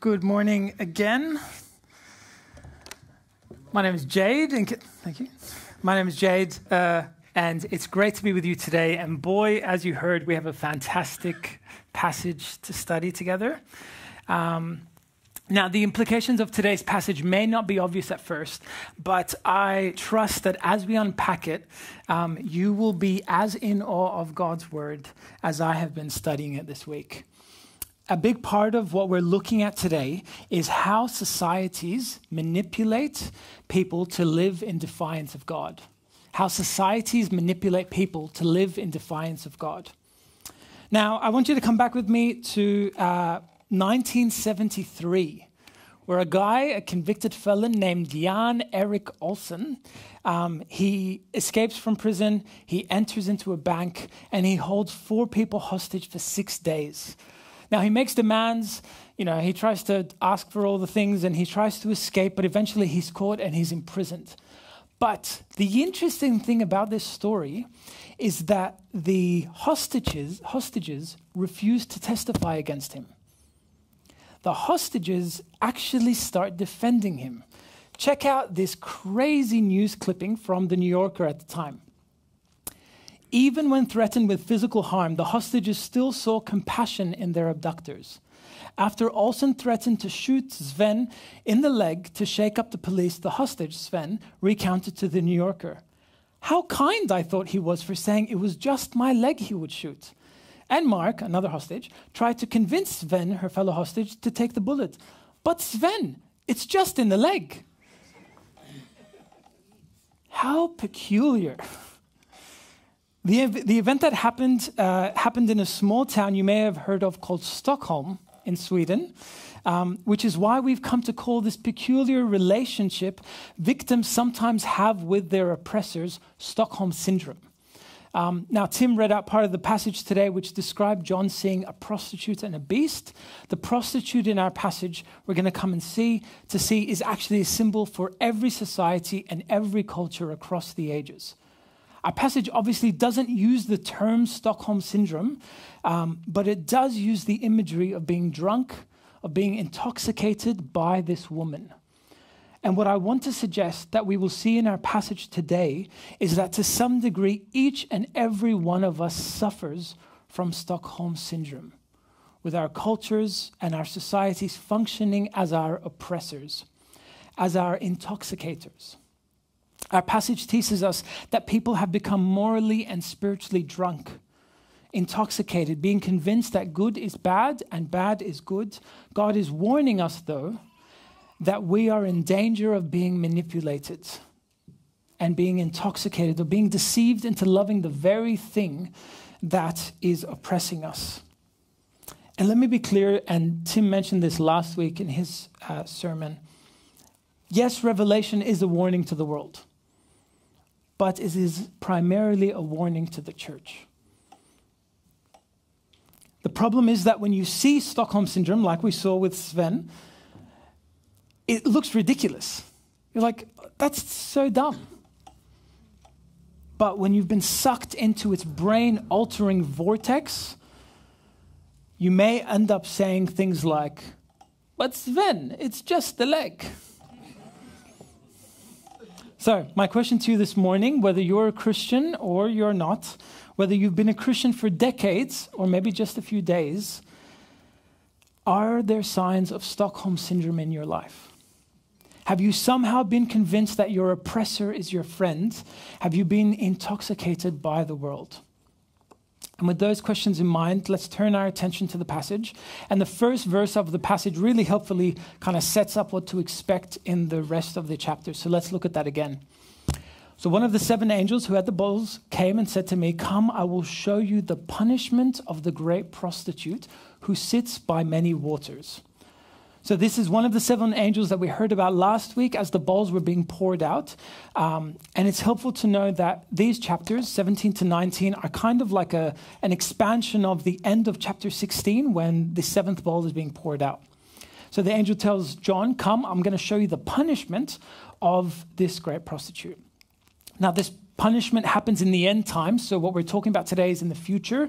Good morning again. My name is Jade, and thank you. My name is Jade, uh, and it's great to be with you today. And boy, as you heard, we have a fantastic passage to study together. Um, now, the implications of today's passage may not be obvious at first, but I trust that as we unpack it, um, you will be as in awe of God's word as I have been studying it this week. A big part of what we're looking at today is how societies manipulate people to live in defiance of God. How societies manipulate people to live in defiance of God. Now, I want you to come back with me to. Uh, 1973, where a guy, a convicted felon named Jan Erik Olsson, um, he escapes from prison, he enters into a bank, and he holds four people hostage for six days. Now, he makes demands, you know, he tries to ask for all the things and he tries to escape, but eventually he's caught and he's imprisoned. But the interesting thing about this story is that the hostages, hostages refused to testify against him the hostages actually start defending him. Check out this crazy news clipping from The New Yorker at the time. Even when threatened with physical harm, the hostages still saw compassion in their abductors. After Olsson threatened to shoot Sven in the leg to shake up the police, the hostage, Sven, recounted to The New Yorker. How kind I thought he was for saying it was just my leg he would shoot. Enmark, another hostage, tried to convince Sven, her fellow hostage, to take the bullet. But Sven, it's just in the leg. How peculiar. The, the event that happened uh, happened in a small town you may have heard of called Stockholm in Sweden, um, which is why we've come to call this peculiar relationship victims sometimes have with their oppressors Stockholm Syndrome. Um, now, Tim read out part of the passage today which described John seeing a prostitute and a beast. The prostitute in our passage, we're going to come and see, to see is actually a symbol for every society and every culture across the ages. Our passage obviously doesn't use the term Stockholm Syndrome, um, but it does use the imagery of being drunk, of being intoxicated by this woman. And what I want to suggest that we will see in our passage today is that to some degree, each and every one of us suffers from Stockholm Syndrome, with our cultures and our societies functioning as our oppressors, as our intoxicators. Our passage teaches us that people have become morally and spiritually drunk, intoxicated, being convinced that good is bad and bad is good. God is warning us, though, that we are in danger of being manipulated and being intoxicated or being deceived into loving the very thing that is oppressing us. And let me be clear, and Tim mentioned this last week in his uh, sermon. Yes, Revelation is a warning to the world, but it is primarily a warning to the church. The problem is that when you see Stockholm Syndrome, like we saw with Sven, it looks ridiculous. You're like, that's so dumb. But when you've been sucked into its brain altering vortex, you may end up saying things like, But Sven, it's just the leg. So, my question to you this morning whether you're a Christian or you're not, whether you've been a Christian for decades or maybe just a few days, are there signs of Stockholm Syndrome in your life? Have you somehow been convinced that your oppressor is your friend? Have you been intoxicated by the world? And with those questions in mind, let's turn our attention to the passage. And the first verse of the passage really helpfully kind of sets up what to expect in the rest of the chapter. So let's look at that again. So one of the seven angels who had the bowls came and said to me, Come, I will show you the punishment of the great prostitute who sits by many waters. So, this is one of the seven angels that we heard about last week as the bowls were being poured out. Um, and it's helpful to know that these chapters, 17 to 19, are kind of like a, an expansion of the end of chapter 16 when the seventh bowl is being poured out. So, the angel tells John, Come, I'm going to show you the punishment of this great prostitute. Now, this punishment happens in the end times. So, what we're talking about today is in the future.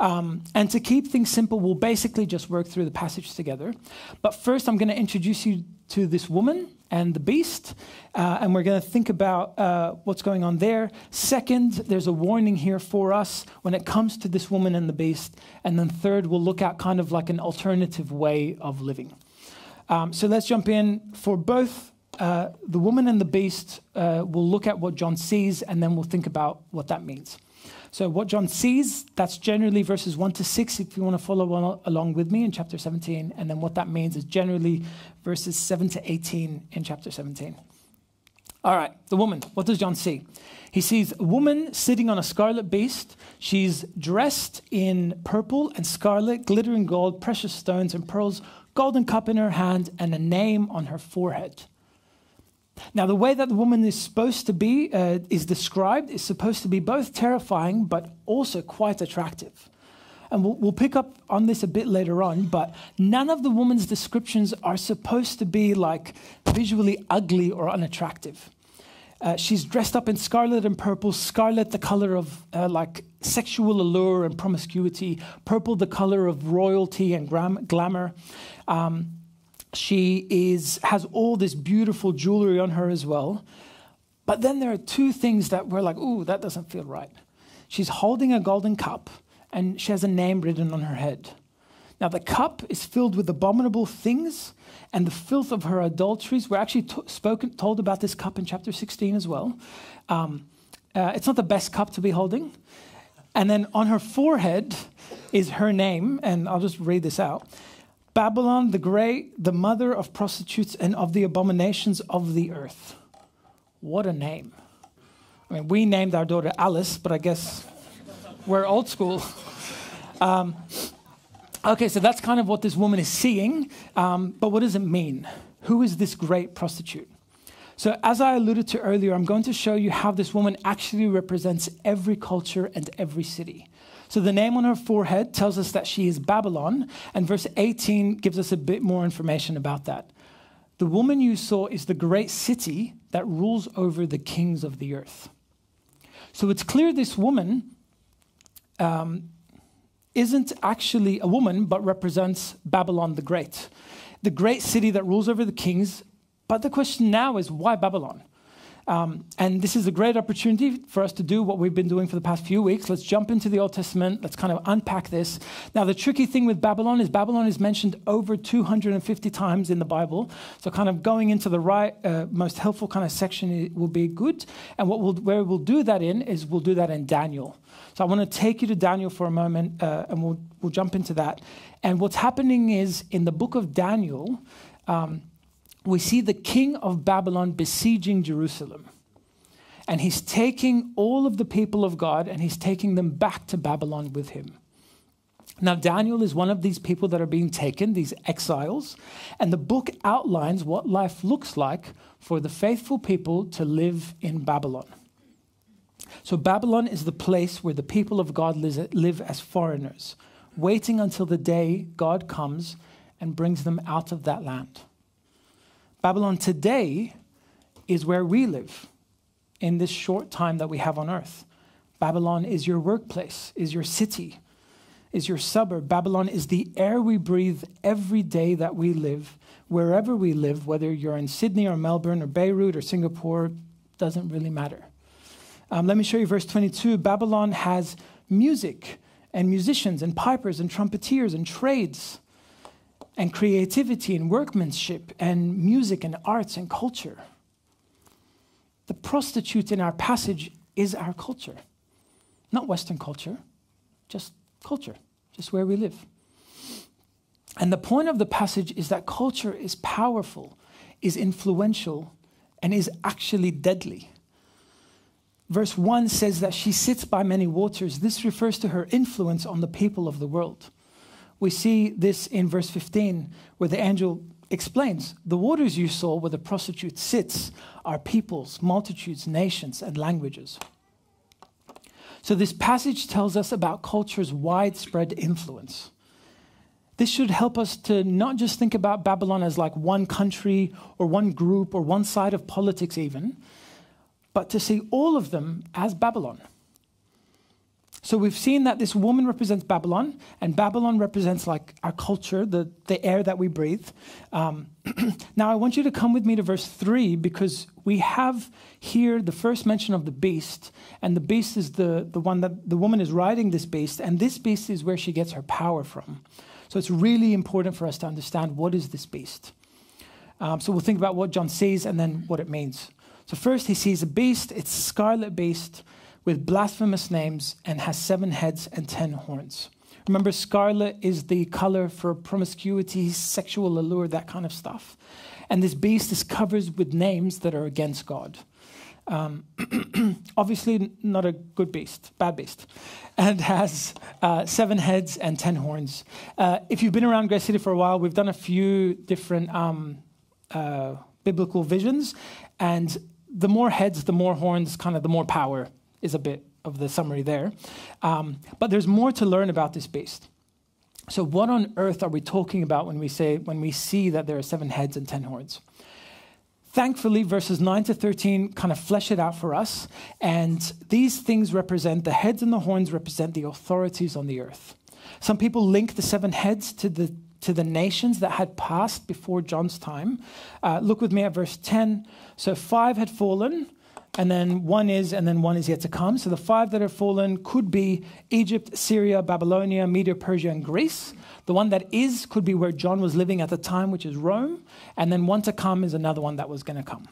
Um, and to keep things simple, we'll basically just work through the passage together. But first, I'm going to introduce you to this woman and the beast, uh, and we're going to think about uh, what's going on there. Second, there's a warning here for us when it comes to this woman and the beast. And then third, we'll look at kind of like an alternative way of living. Um, so let's jump in for both uh, the woman and the beast, uh, we'll look at what John sees and then we'll think about what that means. So, what John sees, that's generally verses 1 to 6, if you want to follow along with me in chapter 17. And then what that means is generally verses 7 to 18 in chapter 17. All right, the woman, what does John see? He sees a woman sitting on a scarlet beast. She's dressed in purple and scarlet, glittering gold, precious stones and pearls, golden cup in her hand, and a name on her forehead. Now, the way that the woman is supposed to be, uh, is described, is supposed to be both terrifying but also quite attractive. And we'll, we'll, pick up on this a bit later on, but none of the woman's descriptions are supposed to be like visually ugly or unattractive. Uh, she's dressed up in scarlet and purple, scarlet the color of uh, like sexual allure and promiscuity, purple the color of royalty and glamour. Um, she is, has all this beautiful jewelry on her as well. But then there are two things that we're like, ooh, that doesn't feel right. She's holding a golden cup and she has a name written on her head. Now, the cup is filled with abominable things and the filth of her adulteries. We're actually t- spoken, told about this cup in chapter 16 as well. Um, uh, it's not the best cup to be holding. And then on her forehead is her name, and I'll just read this out. Babylon the Great, the mother of prostitutes and of the abominations of the earth. What a name. I mean, we named our daughter Alice, but I guess we're old school. Um, okay, so that's kind of what this woman is seeing. Um, but what does it mean? Who is this great prostitute? So, as I alluded to earlier, I'm going to show you how this woman actually represents every culture and every city. So the name on her forehead tells us that she is Babylon, and verse 18 gives us a bit more information about that. The woman you saw is the great city that rules over the kings of the earth. So it's clear this woman um, isn't actually a woman, but represents Babylon the Great, the great city that rules over the kings. But the question now is why Babylon? Um, and this is a great opportunity for us to do what we've been doing for the past few weeks. Let's jump into the Old Testament. Let's kind of unpack this. Now, the tricky thing with Babylon is Babylon is mentioned over 250 times in the Bible. So, kind of going into the right, uh, most helpful kind of section will be good. And what we'll, where we'll do that in is we'll do that in Daniel. So, I want to take you to Daniel for a moment, uh, and we'll, we'll jump into that. And what's happening is in the book of Daniel, um, we see the king of Babylon besieging Jerusalem. And he's taking all of the people of God and he's taking them back to Babylon with him. Now, Daniel is one of these people that are being taken, these exiles, and the book outlines what life looks like for the faithful people to live in Babylon. So, Babylon is the place where the people of God live as foreigners, waiting until the day God comes and brings them out of that land. Babylon today is where we live in this short time that we have on earth. Babylon is your workplace, is your city, is your suburb. Babylon is the air we breathe every day that we live, wherever we live, whether you're in Sydney or Melbourne or Beirut or Singapore, doesn't really matter. Um, let me show you verse 22. Babylon has music and musicians and pipers and trumpeters and trades and creativity and workmanship and music and arts and culture. The prostitute in our passage is our culture, not Western culture, just culture, just where we live. And the point of the passage is that culture is powerful, is influential, and is actually deadly. Verse 1 says that she sits by many waters. This refers to her influence on the people of the world. We see this in verse 15, where the angel explains the waters you saw where the prostitute sits are peoples, multitudes, nations, and languages. So, this passage tells us about culture's widespread influence. This should help us to not just think about Babylon as like one country or one group or one side of politics, even, but to see all of them as Babylon. So we've seen that this woman represents Babylon, and Babylon represents like our culture, the, the air that we breathe. Um, now I want you to come with me to verse 3 because we have here the first mention of the beast, and the beast is the, the one that the woman is riding this beast, and this beast is where she gets her power from. So it's really important for us to understand what is this beast. Um, so we'll think about what John sees and then what it means. So first he sees a beast, it's a scarlet beast with blasphemous names and has seven heads and ten horns. Remember, scarlet is the color for promiscuity, sexual allure, that kind of stuff. And this beast is covered with names that are against God. Um, obviously, not a good beast, bad beast, and has uh, seven heads and ten horns. Uh, if you've been around Grace City for a while, we've done a few different um, uh, biblical visions, and the more heads, the more horns, kind of the more power is a bit of the summary there. Um, but there's more to learn about this beast. So, what on earth are we talking about when we say when we see that there are seven heads and ten horns? Thankfully, verses 9 to 13 kind of flesh it out for us. And these things represent the heads and the horns represent the authorities on the earth. Some people link the seven heads to the, to the nations that had passed before John's time. Uh, look with me at verse 10. So five had fallen, and then one is, and then one is yet to come. So the five that have fallen could be Egypt, Syria, Babylonia, Media, Persia, and Greece. The one that is could be where John was living at the time, which is Rome. And then one to come is another one that was going to come.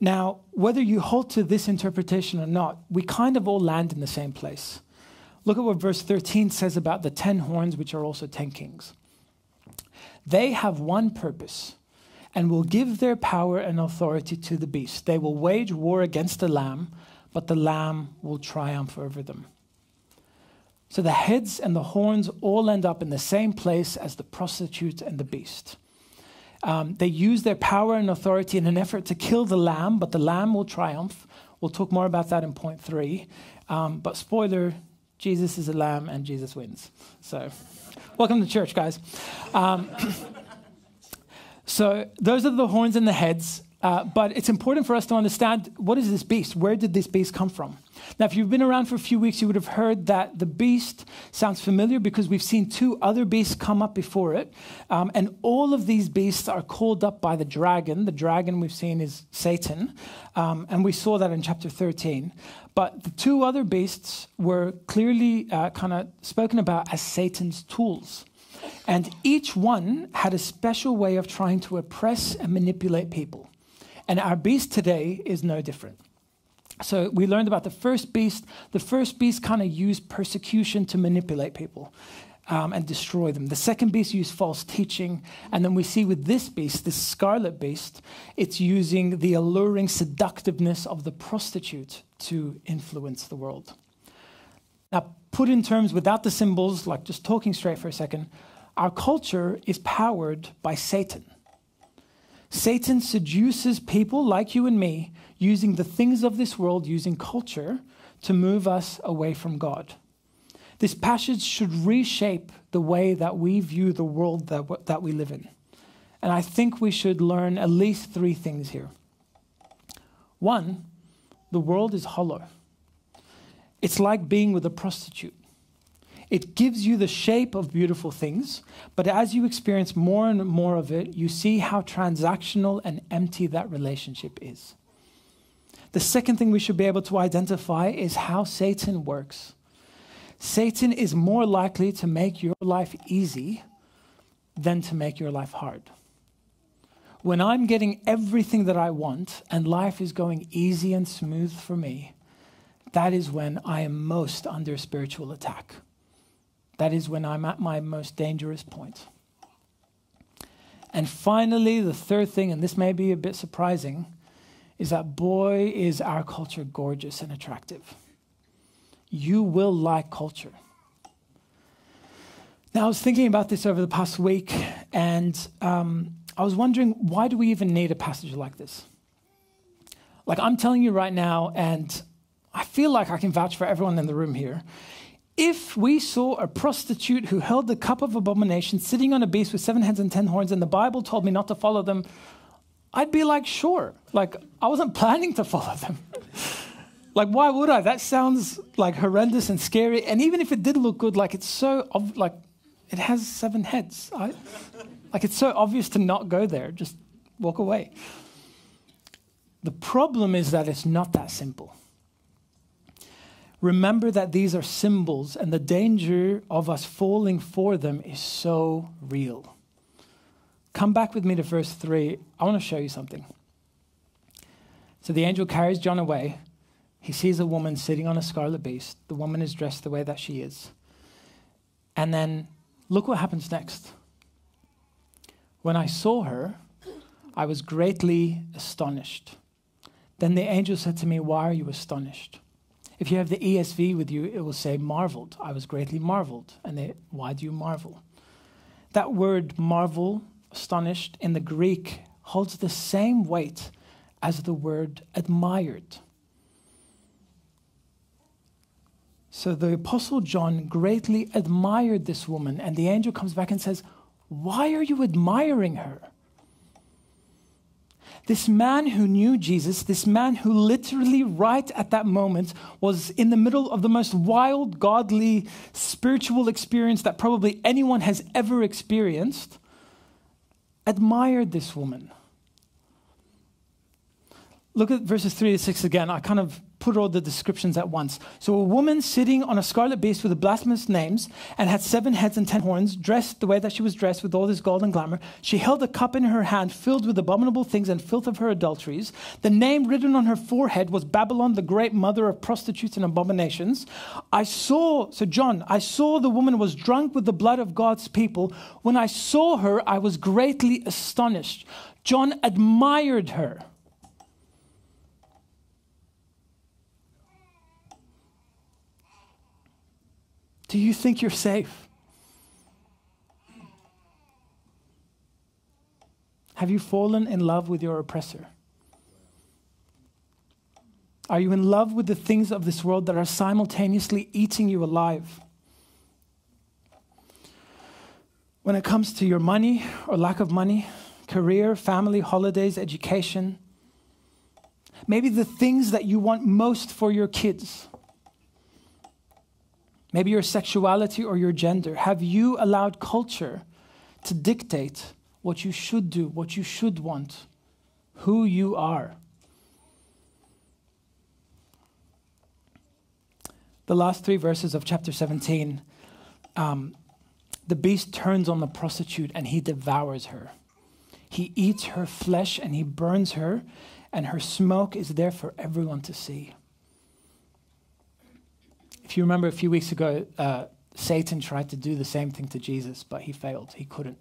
Now, whether you hold to this interpretation or not, we kind of all land in the same place. Look at what verse 13 says about the ten horns, which are also ten kings. They have one purpose and will give their power and authority to the beast. They will wage war against the lamb, but the lamb will triumph over them. So the heads and the horns all end up in the same place as the prostitute and the beast. Um, they use their power and authority in an effort to kill the lamb, but the lamb will triumph. We'll talk more about that in point three. Um, but spoiler, Jesus is a lamb and Jesus wins. So, welcome to church, guys. Um, So those are the horns and the heads. Uh, but it's important for us to understand what is this beast? Where did this beast come from? Now, if you've been around for a few weeks, you would have heard that the beast sounds familiar because we've seen two other beasts come up before it. Um, and all of these beasts are called up by the dragon. The dragon we've seen is Satan. Um, and we saw that in chapter 13. But the two other beasts were clearly uh, kind of spoken about as Satan's tools. And each one had a special way of trying to oppress and manipulate people. And our beast today is no different. So we learned about the first beast. The first beast kind of used persecution to manipulate people um, and destroy them. The second beast used false teaching. And then we see with this beast, this scarlet beast, it's using the alluring seductiveness of the prostitute to influence the world. Now, put in terms without the symbols, like just talking straight for a second, our culture is powered by Satan. Satan seduces people like you and me using the things of this world, using culture, to move us away from God. This passage should reshape the way that we view the world that, that we live in. And I think we should learn at least three things here. One, the world is hollow. It's like being with a prostitute. It gives you the shape of beautiful things, but as you experience more and more of it, you see how transactional and empty that relationship is. The second thing we should be able to identify is how Satan works. Satan is more likely to make your life easy than to make your life hard. When I'm getting everything that I want and life is going easy and smooth for me, that is when I am most under spiritual attack. That is when I'm at my most dangerous point. And finally, the third thing, and this may be a bit surprising, is that boy, is our culture gorgeous and attractive. You will like culture. Now, I was thinking about this over the past week, and um, I was wondering why do we even need a passage like this? Like, I'm telling you right now, and I feel like I can vouch for everyone in the room here. If we saw a prostitute who held the cup of abomination sitting on a beast with seven heads and ten horns, and the Bible told me not to follow them, I'd be like, sure. Like, I wasn't planning to follow them. like, why would I? That sounds like horrendous and scary. And even if it did look good, like, it's so, ob- like, it has seven heads. I, like, it's so obvious to not go there. Just walk away. The problem is that it's not that simple. Remember that these are symbols, and the danger of us falling for them is so real. Come back with me to verse 3. I want to show you something. So the angel carries John away. He sees a woman sitting on a scarlet beast. The woman is dressed the way that she is. And then look what happens next. When I saw her, I was greatly astonished. Then the angel said to me, Why are you astonished? If you have the ESV with you, it will say marveled. I was greatly marveled. And they, why do you marvel? That word marvel astonished in the Greek holds the same weight as the word admired. So the Apostle John greatly admired this woman, and the angel comes back and says, Why are you admiring her? This man who knew Jesus, this man who literally, right at that moment, was in the middle of the most wild, godly, spiritual experience that probably anyone has ever experienced, admired this woman. Look at verses 3 to 6 again. I kind of put all the descriptions at once. So, a woman sitting on a scarlet beast with blasphemous names and had seven heads and ten horns, dressed the way that she was dressed with all this gold and glamour. She held a cup in her hand filled with abominable things and filth of her adulteries. The name written on her forehead was Babylon, the great mother of prostitutes and abominations. I saw, so John, I saw the woman was drunk with the blood of God's people. When I saw her, I was greatly astonished. John admired her. Do you think you're safe? Have you fallen in love with your oppressor? Are you in love with the things of this world that are simultaneously eating you alive? When it comes to your money or lack of money, career, family, holidays, education, maybe the things that you want most for your kids maybe your sexuality or your gender? Have you allowed culture to dictate what you should do, what you should want, who you are? The last three verses of chapter 17 um, the beast turns on the prostitute and he devours her. He eats her flesh and he burns her, and her smoke is there for everyone to see. If you remember a few weeks ago, uh, Satan tried to do the same thing to Jesus, but he failed. He couldn't.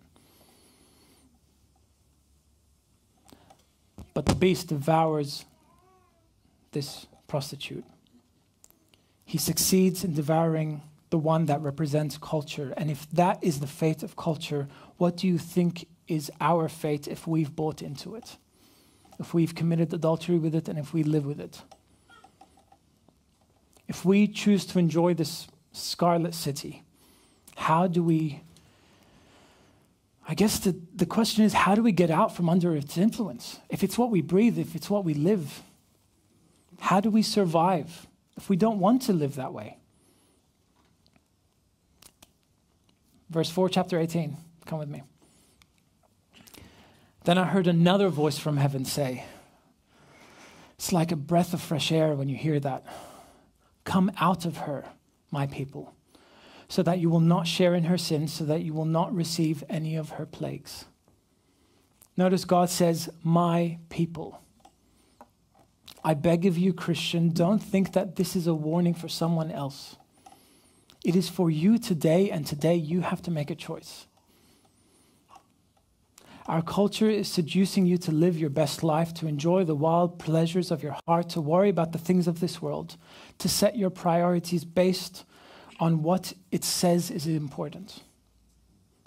But the beast devours this prostitute. He succeeds in devouring the one that represents culture. And if that is the fate of culture, what do you think is our fate if we've bought into it? If we've committed adultery with it and if we live with it? If we choose to enjoy this scarlet city, how do we? I guess the, the question is how do we get out from under its influence? If it's what we breathe, if it's what we live, how do we survive if we don't want to live that way? Verse 4, chapter 18. Come with me. Then I heard another voice from heaven say, It's like a breath of fresh air when you hear that. Come out of her, my people, so that you will not share in her sins, so that you will not receive any of her plagues. Notice God says, My people. I beg of you, Christian, don't think that this is a warning for someone else. It is for you today, and today you have to make a choice. Our culture is seducing you to live your best life, to enjoy the wild pleasures of your heart, to worry about the things of this world, to set your priorities based on what it says is important.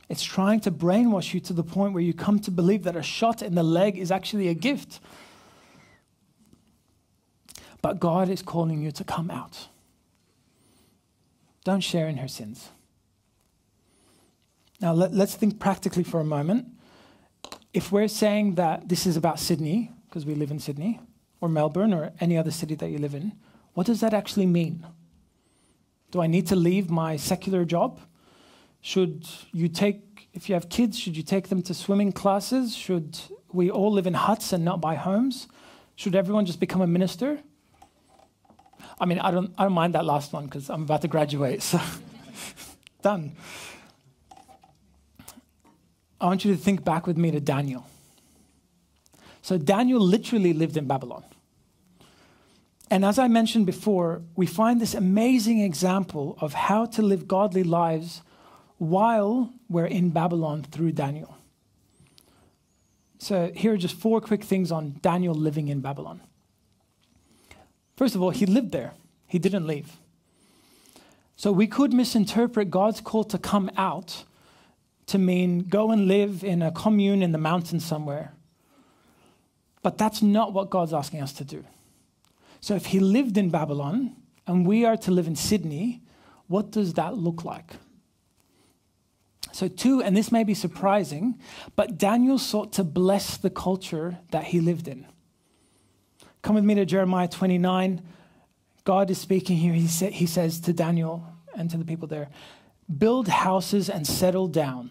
It's trying to brainwash you to the point where you come to believe that a shot in the leg is actually a gift. But God is calling you to come out. Don't share in her sins. Now, let, us think practically for a moment if we're saying that this is about Sydney, because we live in Sydney, or Melbourne, or any other city that you live in, what does that actually mean? Do I need to leave my secular job? Should you take, if you have kids, should you take them to swimming classes? Should we all live in huts and not buy homes? Should everyone just become a minister? I mean, I don't, I don't mind that last one because I'm about to graduate, so done. I want you to think back with me to Daniel. So, Daniel literally lived in Babylon. And as I mentioned before, we find this amazing example of how to live godly lives while we're in Babylon through Daniel. So, here are just four quick things on Daniel living in Babylon. First of all, he lived there, he didn't leave. So, we could misinterpret God's call to come out to mean go and live in a commune in the mountains somewhere. But that's not what God's asking us to do. So if he lived in Babylon and we are to live in Sydney, what does that look like? So, two, and this may be surprising, but Daniel sought to bless the culture that he lived in. Come with me to Jeremiah 29. God is speaking here. He, sa- he says to Daniel and to the people there build houses and settle down,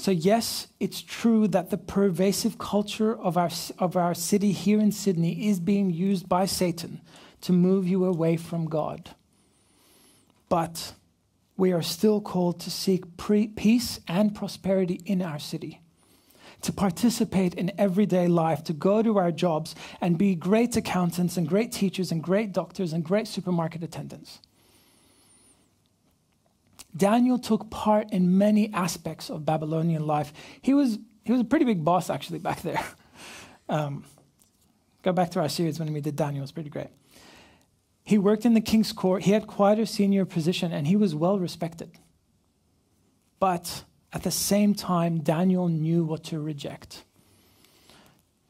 So, yes, it's true that the pervasive culture of our, of our city here in Sydney is being used by Satan to move you away from God. But we are still called to seek pre- peace and prosperity in our city, to participate in everyday life, to go to our jobs and be great accountants and great teachers and great doctors and great supermarket attendants. Daniel took part in many aspects of Babylonian life. He was, he was a pretty big boss, actually, back there. Um, go back to our series when we did Daniel, it was pretty great. He worked in the king's court, he had quite a senior position, and he was well respected. But at the same time, Daniel knew what to reject.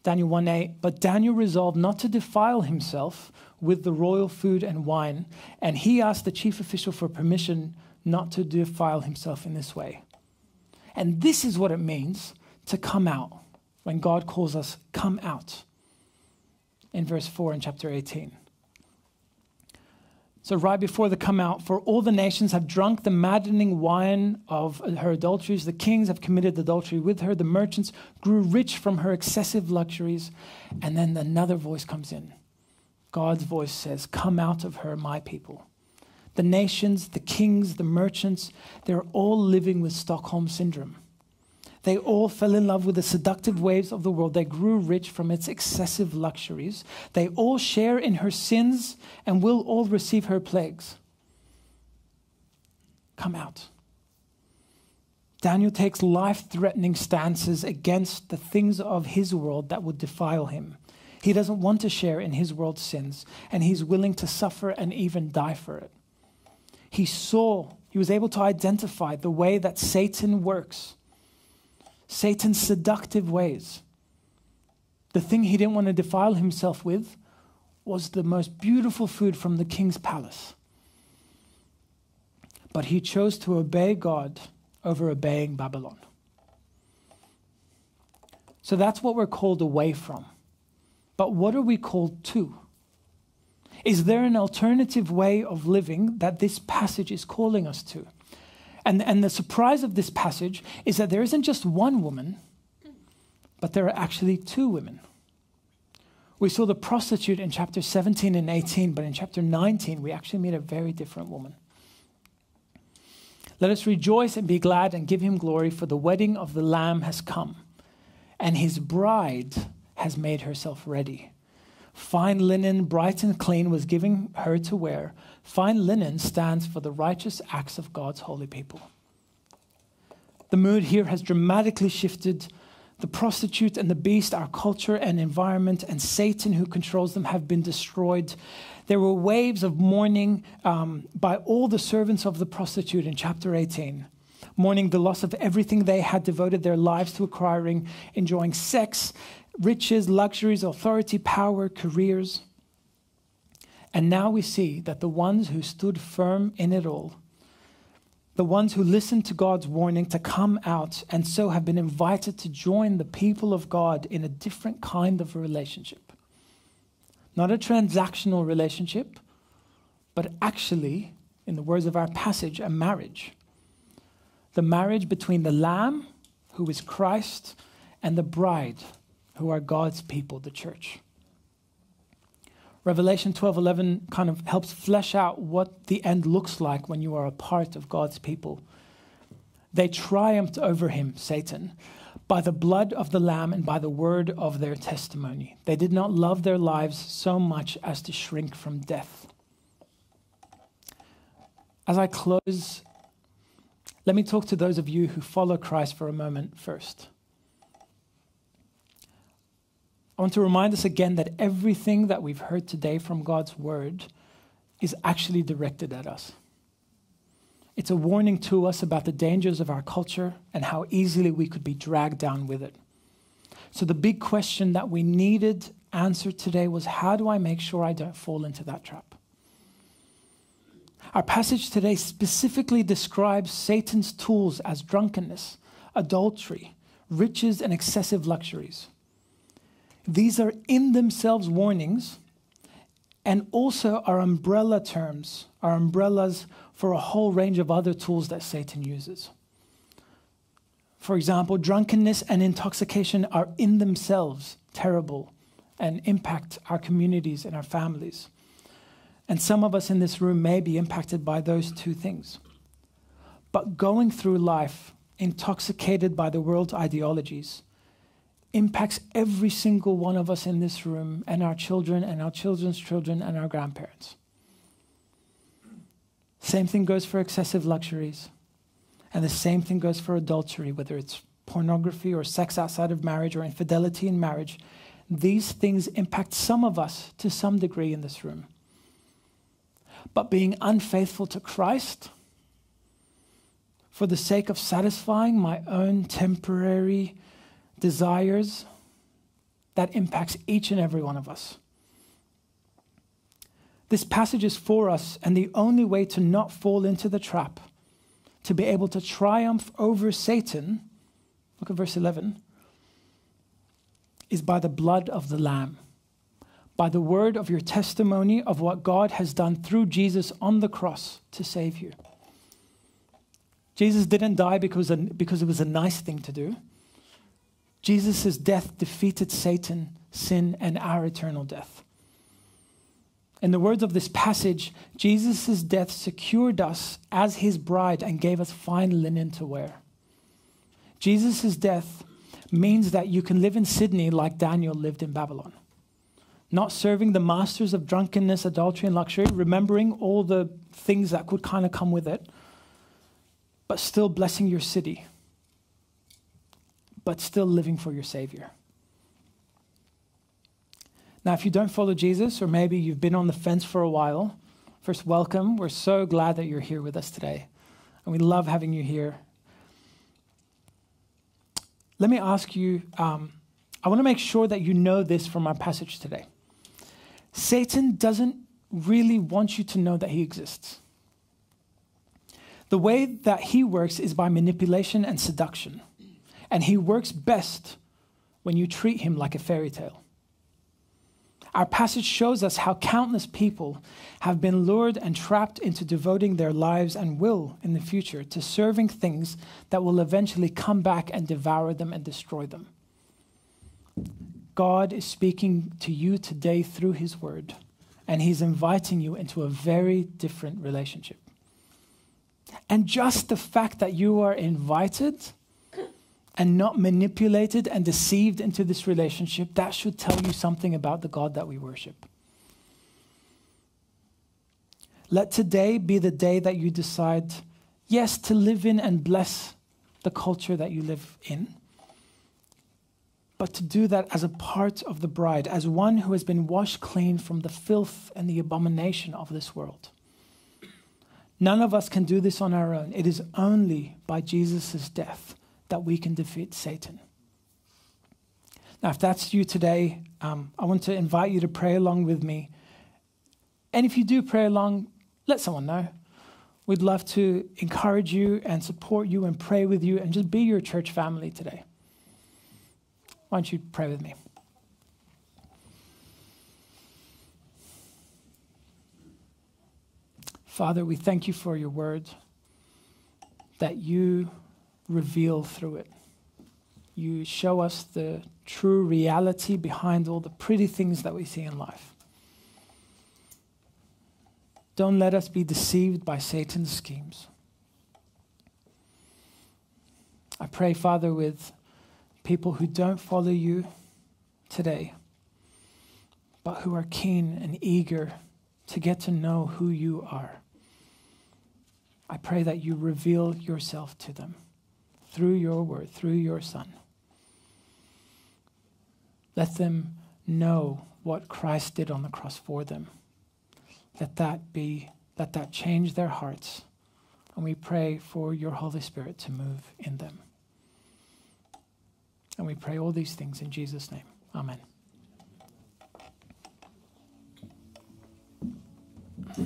Daniel 1 8, but Daniel resolved not to defile himself with the royal food and wine, and he asked the chief official for permission not to defile himself in this way. And this is what it means to come out when God calls us, come out, in verse 4 in chapter 18. So, right before the come out, for all the nations have drunk the maddening wine of her adulteries. The kings have committed adultery with her. The merchants grew rich from her excessive luxuries. And then another voice comes in. God's voice says, Come out of her, my people the nations, the kings, the merchants, they're all living with Stockholm syndrome. They all fell in love with the seductive waves of the world. They grew rich from its excessive luxuries. They all share in her sins and will all receive her plagues. Come out. Daniel takes life threatening stances against the things of his world that would defile him. He doesn't want to share in his world's sins, and he's willing to suffer and even die for it. He saw, he was able to identify the way that Satan works, Satan's seductive ways. The thing he didn't want to defile himself with was the most beautiful food from the king's palace. But he chose to obey God over obeying Babylon. So that's what we're called away from. But what are we called to? Is there an alternative way of living that this passage is calling us to? And, and the surprise of this passage is that there isn't just one woman, but there are actually two women. We saw the prostitute in chapter 17 and 18, but in chapter 19, we actually meet a very different woman. Let us rejoice and be glad and give him glory, for the wedding of the Lamb has come, and his bride has made herself ready. Fine linen, bright and clean, was given her to wear. Fine linen stands for the righteous acts of God's holy people. The mood here has dramatically shifted the prostitute and the beast, our culture and environment, and Satan who controls them have been destroyed. There were waves of mourning um, by all the servants of the prostitute in chapter 18, mourning the loss of everything they had devoted their lives to acquiring, enjoying sex, riches, luxuries, authority, power, careers. And now we see that the ones who stood firm in it all the ones who listened to God's warning to come out and so have been invited to join the people of God in a different kind of relationship. Not a transactional relationship, but actually, in the words of our passage, a marriage. The marriage between the Lamb, who is Christ, and the bride, who are God's people, the church. Revelation 12:11 kind of helps flesh out what the end looks like when you are a part of God's people. They triumphed over him, Satan, by the blood of the lamb and by the word of their testimony. They did not love their lives so much as to shrink from death. As I close, let me talk to those of you who follow Christ for a moment first. I want to remind us again that everything that we've heard today from God's word is actually directed at us. It's a warning to us about the dangers of our culture and how easily we could be dragged down with it. So, the big question that we needed answered today was how do I make sure I don't fall into that trap? Our passage today specifically describes Satan's tools as drunkenness, adultery, riches, and excessive luxuries. These are in themselves warnings and also are umbrella terms, are umbrellas for a whole range of other tools that Satan uses. For example, drunkenness and intoxication are in themselves terrible and impact our communities and our families. And some of us in this room may be impacted by those two things. But going through life intoxicated by the world's ideologies impacts every single one of us in this room and our children and our children's children and our grandparents. Same thing goes for excessive luxuries. And the same thing goes for adultery, whether it's pornography or sex outside of marriage or infidelity in marriage. These things impact some of us to some degree in this room. But being unfaithful to Christ for the sake of satisfying my own temporary desires that impacts each and every one of us. This passage is for us, and the only way to not fall into the trap, to be able to triumph over Satan, look at verse 11, is by the blood of the Lamb, by the word of your testimony of what God has done through Jesus on the cross to save you. Jesus didn't die because, because it was a nice thing to do. Jesus' death defeated Satan, sin, and our eternal death. In the words of this passage, Jesus' death secured us as his bride and gave us fine linen to wear. Jesus' death means that you can live in Sydney like Daniel lived in Babylon. Not serving the masters of drunkenness, adultery, and luxury, remembering all the things that could kind of come with it, but still blessing your city but still living for your Savior. Now, if you don't follow Jesus, or maybe you've been on the fence for a while, first, welcome. We're so glad that you're here with us today, and we love having you here. Let me ask you um, I want to make sure that you know this from our passage today. Satan doesn't really want you to know that he exists. The way that he works is by manipulation and seduction. And he works best when you treat him like a fairy tale. Our passage shows us how countless people have been lured and trapped into devoting their lives and will in the future to serving things that will eventually come back and devour them and destroy them. God is speaking to you today through his word, and he's inviting you into a very different relationship. And just the fact that you are invited and not manipulated and deceived into this relationship, that should tell you something about the God that we worship. Let today be the day that you decide, yes, to live in and bless the culture that you live in, but to do that as a part of the bride, as one who has been washed clean from the filth and the abomination of this world. None of us can do this on our own. It is only by Jesus' death that we can defeat Satan. Now, if that's you today, um, I want to invite you to pray along with me. And if you do pray along, let someone know. We'd love to encourage you and support you and pray with you and just be your church family today. Why don't you pray with me? Father, we thank you for your word that you reveal through it. You show us the true reality behind all the pretty things that we see in life. Don't let us be deceived by Satan's schemes. I pray, Father, with people who don't follow you today, but who are keen and eager to get to know who you are. I pray that you reveal yourself to them through your word, through your Son. Let them know what Christ did on the cross for them. Let that be, let that change their hearts. And we pray for your Holy Spirit to move in them. And we pray all these things in Jesus' name. Amen.